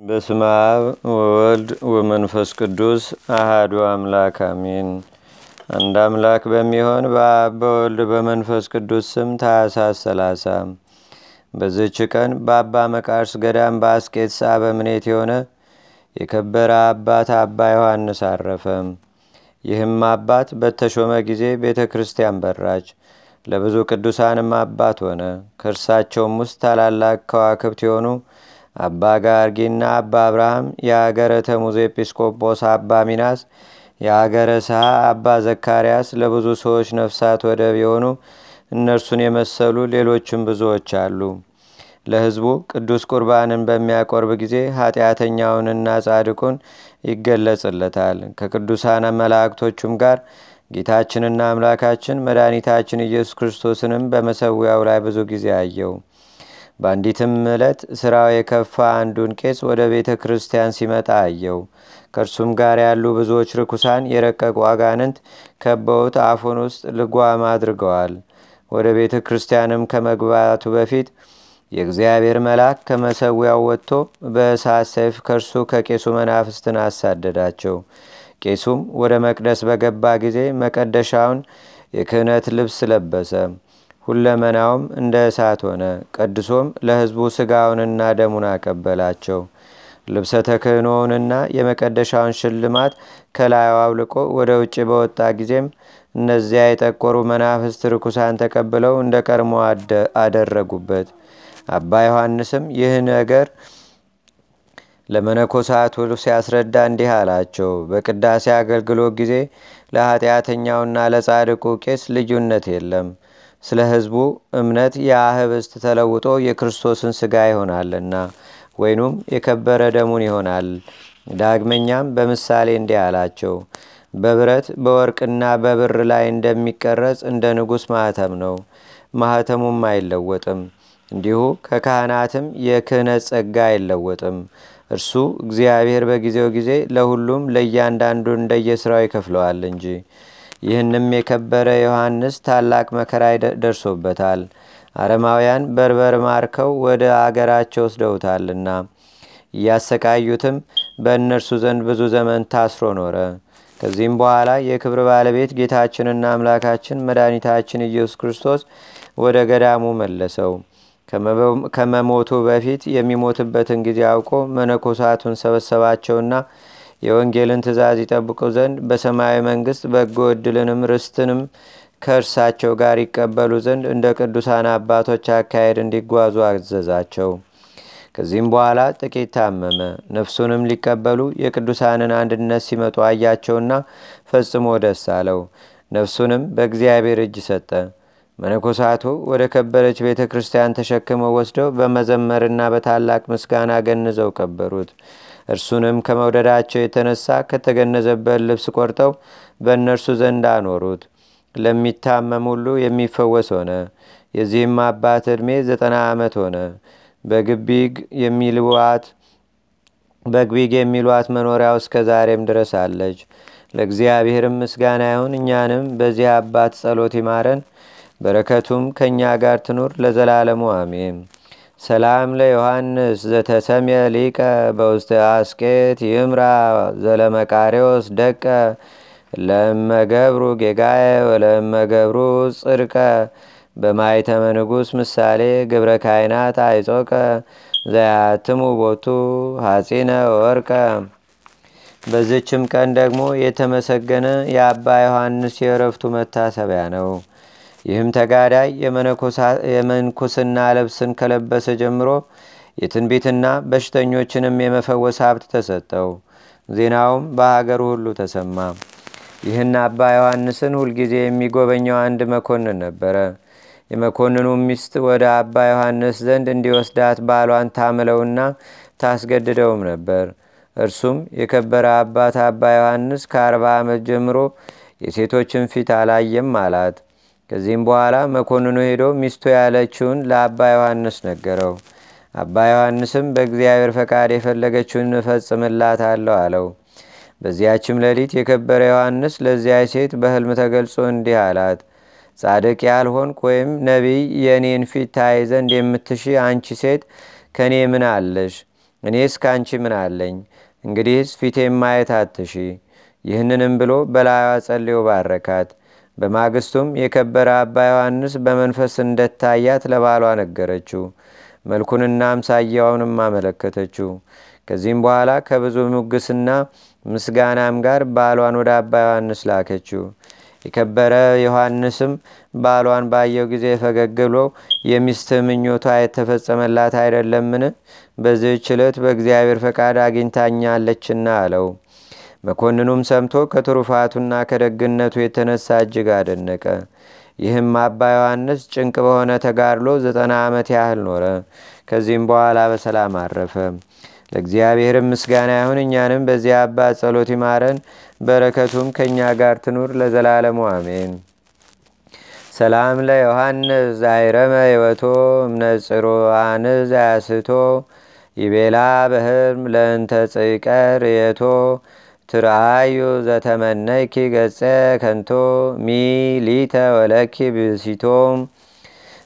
በስመ አብ ወወልድ ወመንፈስ ቅዱስ አሃዱ አምላክ አሜን። አንድ አምላክ በሚሆን በአብ በወልድ በመንፈስ ቅዱስ ስም ታኅሳስ ሰላሳ በዝች ቀን በአባ መቃርስ ገዳም በአስቄጥስ አበምኔት የሆነ የከበረ አባት አባ ዮሐንስ አረፈ። ይህም አባት በተሾመ ጊዜ ቤተ ክርስቲያን በራች፣ ለብዙ ቅዱሳንም አባት ሆነ። ከእርሳቸውም ውስጥ ታላላቅ ከዋክብት የሆኑ አባ ጋርጊና አባ አብርሃም፣ የአገረ ተሙዝ ኤጲስቆጶስ አባ ሚናስ፣ የአገረ ሰሃ አባ ዘካርያስ ለብዙ ሰዎች ነፍሳት ወደብ የሆኑ እነርሱን የመሰሉ ሌሎችም ብዙዎች አሉ። ለሕዝቡ ቅዱስ ቁርባንን በሚያቆርብ ጊዜ ኃጢአተኛውንና ጻድቁን ይገለጽለታል። ከቅዱሳን መላእክቶቹም ጋር ጌታችንና አምላካችን መድኃኒታችን ኢየሱስ ክርስቶስንም በመሰዊያው ላይ ብዙ ጊዜ አየው። በአንዲትም ዕለት ሥራው የከፋ አንዱን ቄስ ወደ ቤተ ክርስቲያን ሲመጣ አየው። ከእርሱም ጋር ያሉ ብዙዎች ርኩሳን የረቀቁ አጋንንት ከበውት አፉን ውስጥ ልጓም አድርገዋል። ወደ ቤተ ክርስቲያንም ከመግባቱ በፊት የእግዚአብሔር መልአክ ከመሰዊያው ወጥቶ በእሳት ሰይፍ ከእርሱ ከቄሱ መናፍስትን አሳደዳቸው። ቄሱም ወደ መቅደስ በገባ ጊዜ መቀደሻውን የክህነት ልብስ ለበሰ። ሁለመናውም እንደ እሳት ሆነ። ቀድሶም ለሕዝቡ ሥጋውንና ደሙን አቀበላቸው። ልብሰ ተክህኖውንና የመቀደሻውን ሽልማት ከላዩ አውልቆ ወደ ውጭ በወጣ ጊዜም እነዚያ የጠቆሩ መናፍስት ርኩሳን ተቀብለው እንደ ቀድሞ አደረጉበት። አባ ዮሐንስም ይህ ነገር ለመነኮሳቱ ሲያስረዳ እንዲህ አላቸው። በቅዳሴ አገልግሎት ጊዜ ለኃጢአተኛውና ለጻድቁ ቄስ ልዩነት የለም። ስለ ሕዝቡ እምነት የአህብስት ተለውጦ የክርስቶስን ሥጋ ይሆናልና ወይኑም የከበረ ደሙን ይሆናል። ዳግመኛም በምሳሌ እንዲህ አላቸው። በብረት በወርቅና በብር ላይ እንደሚቀረጽ እንደ ንጉሥ ማኅተም ነው። ማኅተሙም አይለወጥም። እንዲሁ ከካህናትም የክህነት ጸጋ አይለወጥም። እርሱ እግዚአብሔር በጊዜው ጊዜ ለሁሉም ለእያንዳንዱ እንደየሥራው ይከፍለዋል እንጂ። ይህንም የከበረ ዮሐንስ ታላቅ መከራ ደርሶበታል። አረማውያን በርበር ማርከው ወደ አገራቸው ወስደውታልና እያሰቃዩትም በእነርሱ ዘንድ ብዙ ዘመን ታስሮ ኖረ። ከዚህም በኋላ የክብር ባለቤት ጌታችንና አምላካችን መድኃኒታችን ኢየሱስ ክርስቶስ ወደ ገዳሙ መለሰው። ከመሞቱ በፊት የሚሞትበትን ጊዜ አውቆ መነኮሳቱን ሰበሰባቸውና የወንጌልን ትእዛዝ ይጠብቁ ዘንድ በሰማያዊ መንግስት በጎ ዕድልንም ርስትንም ከእርሳቸው ጋር ይቀበሉ ዘንድ እንደ ቅዱሳን አባቶች አካሄድ እንዲጓዙ አዘዛቸው። ከዚህም በኋላ ጥቂት ታመመ። ነፍሱንም ሊቀበሉ የቅዱሳንን አንድነት ሲመጡ አያቸውና ፈጽሞ ደስ አለው። ነፍሱንም በእግዚአብሔር እጅ ሰጠ። መነኮሳቱ ወደ ከበረች ቤተ ክርስቲያን ተሸክመው ወስደው በመዘመርና በታላቅ ምስጋና ገንዘው ቀበሩት። እርሱንም ከመውደዳቸው የተነሳ ከተገነዘበት ልብስ ቆርጠው በእነርሱ ዘንድ አኖሩት። ለሚታመም ሁሉ የሚፈወስ ሆነ። የዚህም አባት ዕድሜ ዘጠና ዓመት ሆነ። በግቢግ የሚልዋት በግቢግ የሚሏት መኖሪያው እስከ ዛሬም ድረስ አለች። ለእግዚአብሔርም ምስጋና ይሁን። እኛንም በዚህ አባት ጸሎት ይማረን፣ በረከቱም ከእኛ ጋር ትኑር ለዘላለሙ አሜን። ሰላም ለዮሐንስ ዘተሰምየ ሊቀ በውስተ አስቄት ይምራ ዘለመቃሪዎስ ደቀ ለመገብሩ ጌጋየ ወለመገብሩ ጽድቀ በማይተመ ንጉሥ ምሳሌ ግብረ ካይናት አይጾቀ ዘያትሙ ቦቱ ሐጺነ ወርቀ። በዝችም ቀን ደግሞ የተመሰገነ የአባ ዮሐንስ የእረፍቱ መታሰቢያ ነው። ይህም ተጋዳይ የመንኩስና ልብስን ከለበሰ ጀምሮ የትንቢትና በሽተኞችንም የመፈወስ ሀብት ተሰጠው። ዜናውም በሀገሩ ሁሉ ተሰማ። ይህን አባ ዮሐንስን ሁልጊዜ የሚጎበኘው አንድ መኮንን ነበረ። የመኮንኑ ሚስት ወደ አባ ዮሐንስ ዘንድ እንዲወስዳት ባሏን ታምለውና ታስገድደውም ነበር። እርሱም የከበረ አባት አባ ዮሐንስ ከአርባ ዓመት ጀምሮ የሴቶችን ፊት አላየም አላት። ከዚህም በኋላ መኮንኑ ሄዶ ሚስቱ ያለችውን ለአባ ዮሐንስ ነገረው። አባ ዮሐንስም በእግዚአብሔር ፈቃድ የፈለገችውን እፈጽምላታለሁ አለው። በዚያችም ሌሊት የከበረ ዮሐንስ ለዚያች ሴት በሕልም ተገልጾ እንዲህ አላት። ጻድቅ ያልሆንክ ወይም ነቢይ የእኔን ፊት ታይ ዘንድ የምትሺ አንቺ ሴት ከእኔ ምን አለሽ? እኔስ ካንቺ ምን አለኝ? እንግዲህስ ፊቴም ማየት አትሺ። ይህንንም ብሎ በላዩዋ ጸልዮ ባረካት። በማግስቱም የከበረ አባ ዮሐንስ በመንፈስ እንደታያት ለባሏ ነገረችው። መልኩንና አምሳያውንም አመለከተችው። ከዚህም በኋላ ከብዙ ሙግስና ምስጋናም ጋር ባሏን ወደ አባ ዮሐንስ ላከችው። የከበረ ዮሐንስም ባሏን ባየው ጊዜ ፈገግ ብሎ የሚስትህ ምኞቷ የተፈጸመላት አይደለምን? በዚህች ዕለት በእግዚአብሔር ፈቃድ አግኝታኛለችና አለው። መኮንኑም ሰምቶ ከትሩፋቱና ከደግነቱ የተነሳ እጅግ አደነቀ። ይህም አባ ዮሐንስ ጭንቅ በሆነ ተጋድሎ ዘጠና ዓመት ያህል ኖረ። ከዚህም በኋላ በሰላም አረፈ። ለእግዚአብሔርም ምስጋና ይሁን። እኛንም በዚህ አባት ጸሎት ይማረን፣ በረከቱም ከእኛ ጋር ትኑር ለዘላለሙ አሜን። ሰላም ለዮሐንስ ዛይረመ ህይወቶ እምነጽሮአን ዛያስቶ ይቤላ በህልም ለእንተ ጽቀር የቶ ትርአዩ ዘተመነይኪ ገጸ ከንቶ ሚ ሊተ ወለኪ ብሲቶም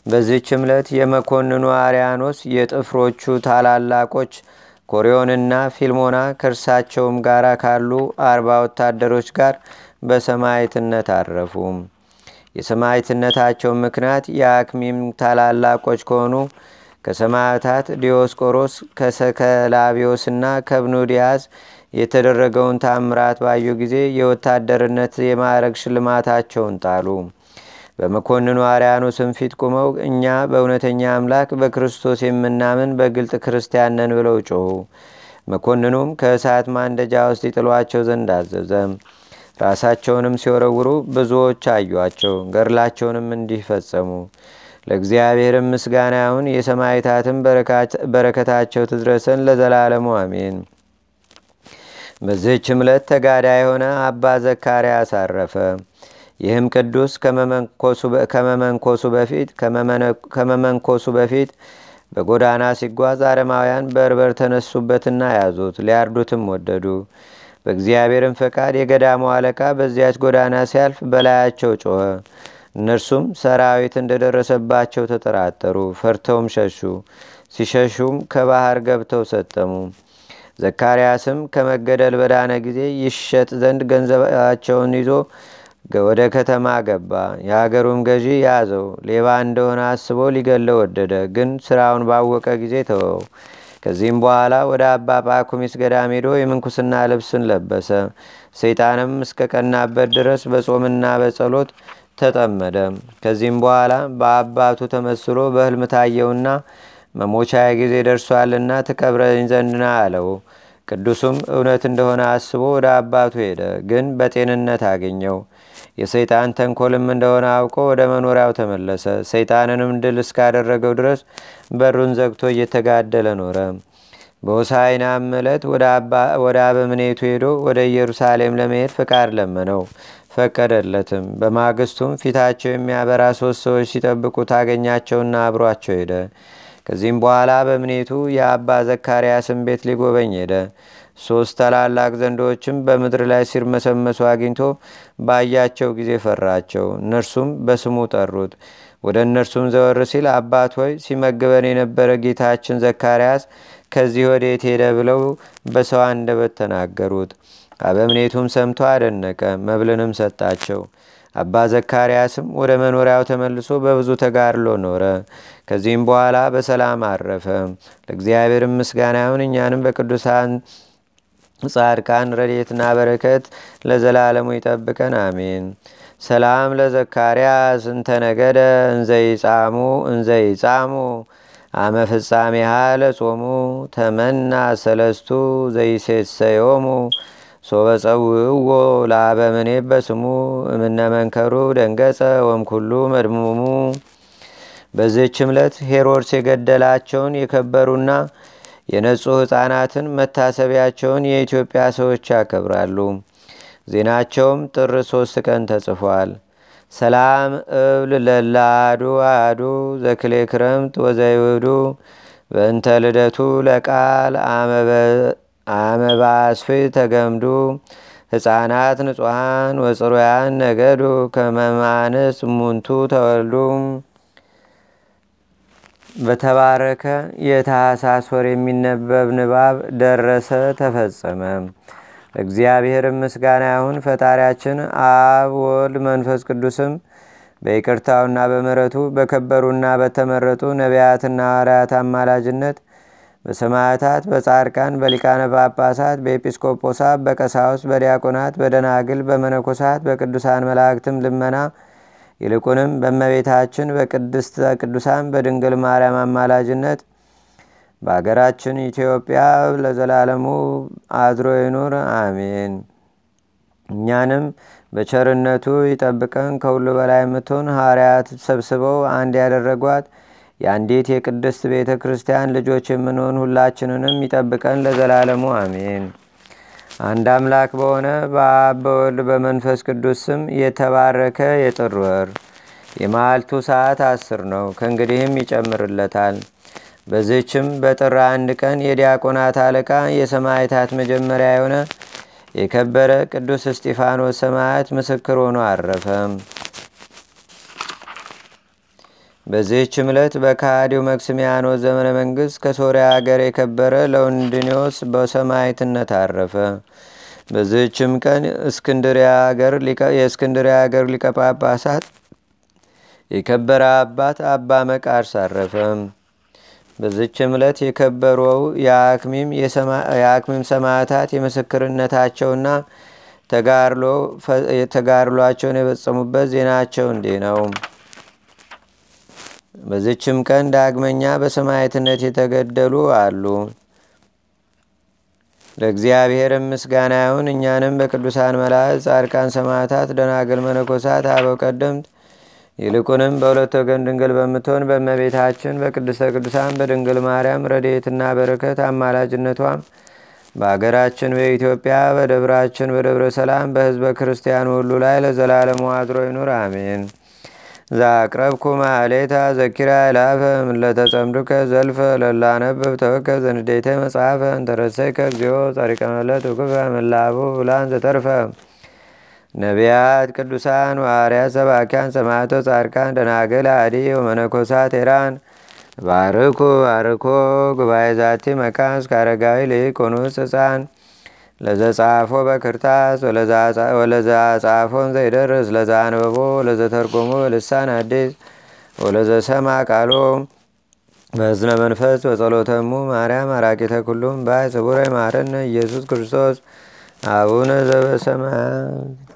በዚህች ዕለት የመኮንኑ አርያኖስ የጥፍሮቹ ታላላቆች ኮሪዮንና ፊልሞና ከእርሳቸውም ጋር ካሉ አርባ ወታደሮች ጋር በሰማይትነት አረፉ። የሰማይትነታቸው ምክንያት የአክሚም ታላላቆች ከሆኑ ከሰማዕታት ዲዮስቆሮስ ከሰከላቢዮስና ከብኑዲያስ የተደረገውን ታምራት ባዩ ጊዜ የወታደርነት የማዕረግ ሽልማታቸውን ጣሉ። በመኮንኑ አርያኖስም ፊት ቁመው እኛ በእውነተኛ አምላክ በክርስቶስ የምናምን በግልጥ ክርስቲያን ነን ብለው ጮኹ። መኮንኑም ከእሳት ማንደጃ ውስጥ ይጥሏቸው ዘንድ አዘዘ። ራሳቸውንም ሲወረውሩ ብዙዎች አዩአቸው። ገድላቸውንም እንዲህ ፈጸሙ። ለእግዚአብሔርም ምስጋና ይሁን። የሰማይታትም በረከታቸው ትድረሰን ለዘላለሙ አሜን። በዚህች ዕለት ተጋዳ የሆነ አባ ዘካርያስ አረፈ። ይህም ቅዱስ ከመመንኮሱ በፊት በጎዳና ሲጓዝ አረማውያን በርበር ተነሱበትና ያዙት፣ ሊያርዱትም ወደዱ። በእግዚአብሔርም ፈቃድ የገዳሙ አለቃ በዚያች ጎዳና ሲያልፍ በላያቸው ጮኸ። እነርሱም ሰራዊት እንደደረሰባቸው ተጠራጠሩ፣ ፈርተውም ሸሹ። ሲሸሹም ከባህር ገብተው ሰጠሙ። ዘካርያስም ከመገደል በዳነ ጊዜ ይሸጥ ዘንድ ገንዘባቸውን ይዞ ወደ ከተማ ገባ። የሀገሩም ገዢ ያዘው። ሌባ እንደሆነ አስቦ ሊገለው ወደደ፣ ግን ስራውን ባወቀ ጊዜ ተወው። ከዚህም በኋላ ወደ አባ ጳኩሚስ ገዳም ሄዶ የምንኩስና ልብስን ለበሰ። ሰይጣንም እስከ ቀናበት ድረስ በጾምና በጸሎት ተጠመደ። ከዚህም በኋላ በአባቱ ተመስሎ በህልም ታየውና መሞቻ ጊዜ ደርሷልና ትቀብረኝ ዘንድና አለው። ቅዱሱም እውነት እንደሆነ አስቦ ወደ አባቱ ሄደ፣ ግን በጤንነት አገኘው። የሰይጣን ተንኮልም እንደሆነ አውቆ ወደ መኖሪያው ተመለሰ። ሰይጣንንም ድል እስካደረገው ድረስ በሩን ዘግቶ እየተጋደለ ኖረ። በሆሳይናም ዕለት ወደ አበምኔቱ ሄዶ ወደ ኢየሩሳሌም ለመሄድ ፍቃድ ለመነው፣ ፈቀደለትም። በማግስቱም ፊታቸው የሚያበራ ሶስት ሰዎች ሲጠብቁ ታገኛቸውና አብሯቸው ሄደ። ከዚህም በኋላ በምኔቱ የአባ ዘካርያስን ቤት ሊጎበኝ ሄደ። ሶስት ታላላቅ ዘንዶችም በምድር ላይ ሲርመሰመሱ አግኝቶ ባያቸው ጊዜ ፈራቸው። እነርሱም በስሙ ጠሩት። ወደ እነርሱም ዘወር ሲል አባት ሆይ ሲመግበን የነበረ ጌታችን ዘካርያስ ከዚህ ወዴት ሄደ ብለው በሰው አንደበት ተናገሩት። አበምኔቱም ሰምቶ አደነቀ፣ መብልንም ሰጣቸው። አባ ዘካርያስም ወደ መኖሪያው ተመልሶ በብዙ ተጋድሎ ኖረ። ከዚህም በኋላ በሰላም አረፈ። ለእግዚአብሔርም ምስጋና ይሁን። እኛንም በቅዱሳን ጻድቃን ረድኤትና በረከት ለዘላለሙ ይጠብቀን፣ አሜን። ሰላም ለዘካርያስ እንተነገደ እንዘይጻሙ እንዘይጻሙ አመ ፍጻሜሃ ለጾሙ ተመና ሰለስቱ ዘይሴሰዮሙ ሶበፀውእዎ ለአበምኔ በስሙ እምነመንከሩ ደንገጸ ወምኩሉ መድሙሙ። በዚህች ዕለት ሄሮድስ የገደላቸውን የከበሩና የነጹ ሕፃናትን መታሰቢያቸውን የኢትዮጵያ ሰዎች ያከብራሉ። ዜናቸውም ጥር ሶስት ቀን ተጽፏል። ሰላም እብል ለላዱ አዱ ዘክሌ ክረምት ወዘይውዱ በእንተ ልደቱ ለቃል አመባስፊ ተገምዱ ሕፃናት ንጹሐን ወፅሩያን ነገዱ ከመማንስ ሙንቱ ተወልዱ በተባረከ የታህሳስ ወር የሚነበብ ንባብ ደረሰ፣ ተፈጸመ። እግዚአብሔር ምስጋና ይሁን። ፈጣሪያችን አብ ወልድ መንፈስ ቅዱስም በይቅርታውና በምረቱ በከበሩና በተመረጡ ነቢያትና ሐዋርያት አማላጅነት በሰማዕታት፣ በጻድቃን፣ በሊቃነ ጳጳሳት፣ በኤጲስቆጶሳት፣ በቀሳውስት፣ በዲያቆናት፣ በደናግል፣ በመነኮሳት፣ በቅዱሳን መላእክትም ልመና ይልቁንም በእመቤታችን በቅድስተ ቅዱሳን በድንግል ማርያም አማላጅነት በአገራችን ኢትዮጵያ ለዘላለሙ አድሮ ይኑር፣ አሜን። እኛንም በቸርነቱ ይጠብቀን። ከሁሉ በላይ የምትሆን ሐዋርያት ሰብስበው አንድ ያደረጓት የአንዲት የቅድስት ቤተ ክርስቲያን ልጆች የምንሆን ሁላችንንም ይጠብቀን ለዘላለሙ አሜን። አንድ አምላክ በሆነ በአብ በወልድ በመንፈስ ቅዱስ ስም የተባረከ የጥር ወር የማልቱ ሰዓት አስር ነው። ከእንግዲህም ይጨምርለታል። በዚህችም በጥር አንድ ቀን የዲያቆናት አለቃ የሰማዕታት መጀመሪያ የሆነ የከበረ ቅዱስ እስጢፋኖስ ሰማዕት ምስክር ሆኖ አረፈ። በዚህች ዕለት በካዲው መክስሚያኖስ ዘመነ መንግስት ከሶርያ ሀገር የከበረ ለወንድኒዎስ በሰማዕትነት አረፈ። በዚህችም ቀን የእስክንድሪያ ሀገር ሊቀ የከበረ አባት አባ መቃርስ አረፈ። በዚችም ዕለት የከበረው የአክሚም ሰማዕታት የምስክርነታቸውና ተጋድሏቸውን የፈጸሙበት ዜናቸው እንዲህ ነው። በዚችም ቀን ዳግመኛ በሰማዕትነት የተገደሉ አሉ። ለእግዚአብሔርም ምስጋና ይሁን። እኛንም በቅዱሳን መላእክት፣ ጻድቃን፣ ሰማዕታት፣ ደናግል፣ መነኮሳት፣ አበው ቀደምት ይልቁንም በሁለት ወገን ድንግል በምትሆን በእመቤታችን በቅድስተ ቅዱሳን በድንግል ማርያም ረድኤትና በረከት አማላጅነቷም በአገራችን በኢትዮጵያ በደብራችን በደብረ ሰላም በሕዝበ ክርስቲያኑ ሁሉ ላይ ለዘላለሙ አድሮ ይኑር፣ አሜን። ዛቅረብኩ ማሌታ ዘኪራ ይላፈ ምለተጸምዱከ ዘልፈ ለላነብብ ተወከ ዘንዴተ መጽሐፈ እንተረሰይከ እግዚኦ ጸሪቀ መለት ውክፈ ምላቡ ብላን ዘተርፈ። ነቢያት፣ ቅዱሳን፣ ዋርያት፣ ሰባኪያን፣ ሰማዕቶ፣ ጻድቃን፣ ደናግል፣ አዲ ወመነኮሳት ሄራን ባርኩ ባርኮ ጉባኤ ዛቲ መካን እስከ አረጋዊ ልኢኮኑስ ህፃን ለዘጻፎ በክርታስ ወለዛ ጻፎን ዘይደርስ ለዛ አንበቦ ለዘተርጎሞ በልሳን አዲስ ወለዘሰማ ቃሎ በዝነ መንፈስ በጸሎተሙ ማርያም አራቂተ ኩሉም ባይ ስቡረ ማረነ ኢየሱስ ክርስቶስ አቡነ ዘበሰማያት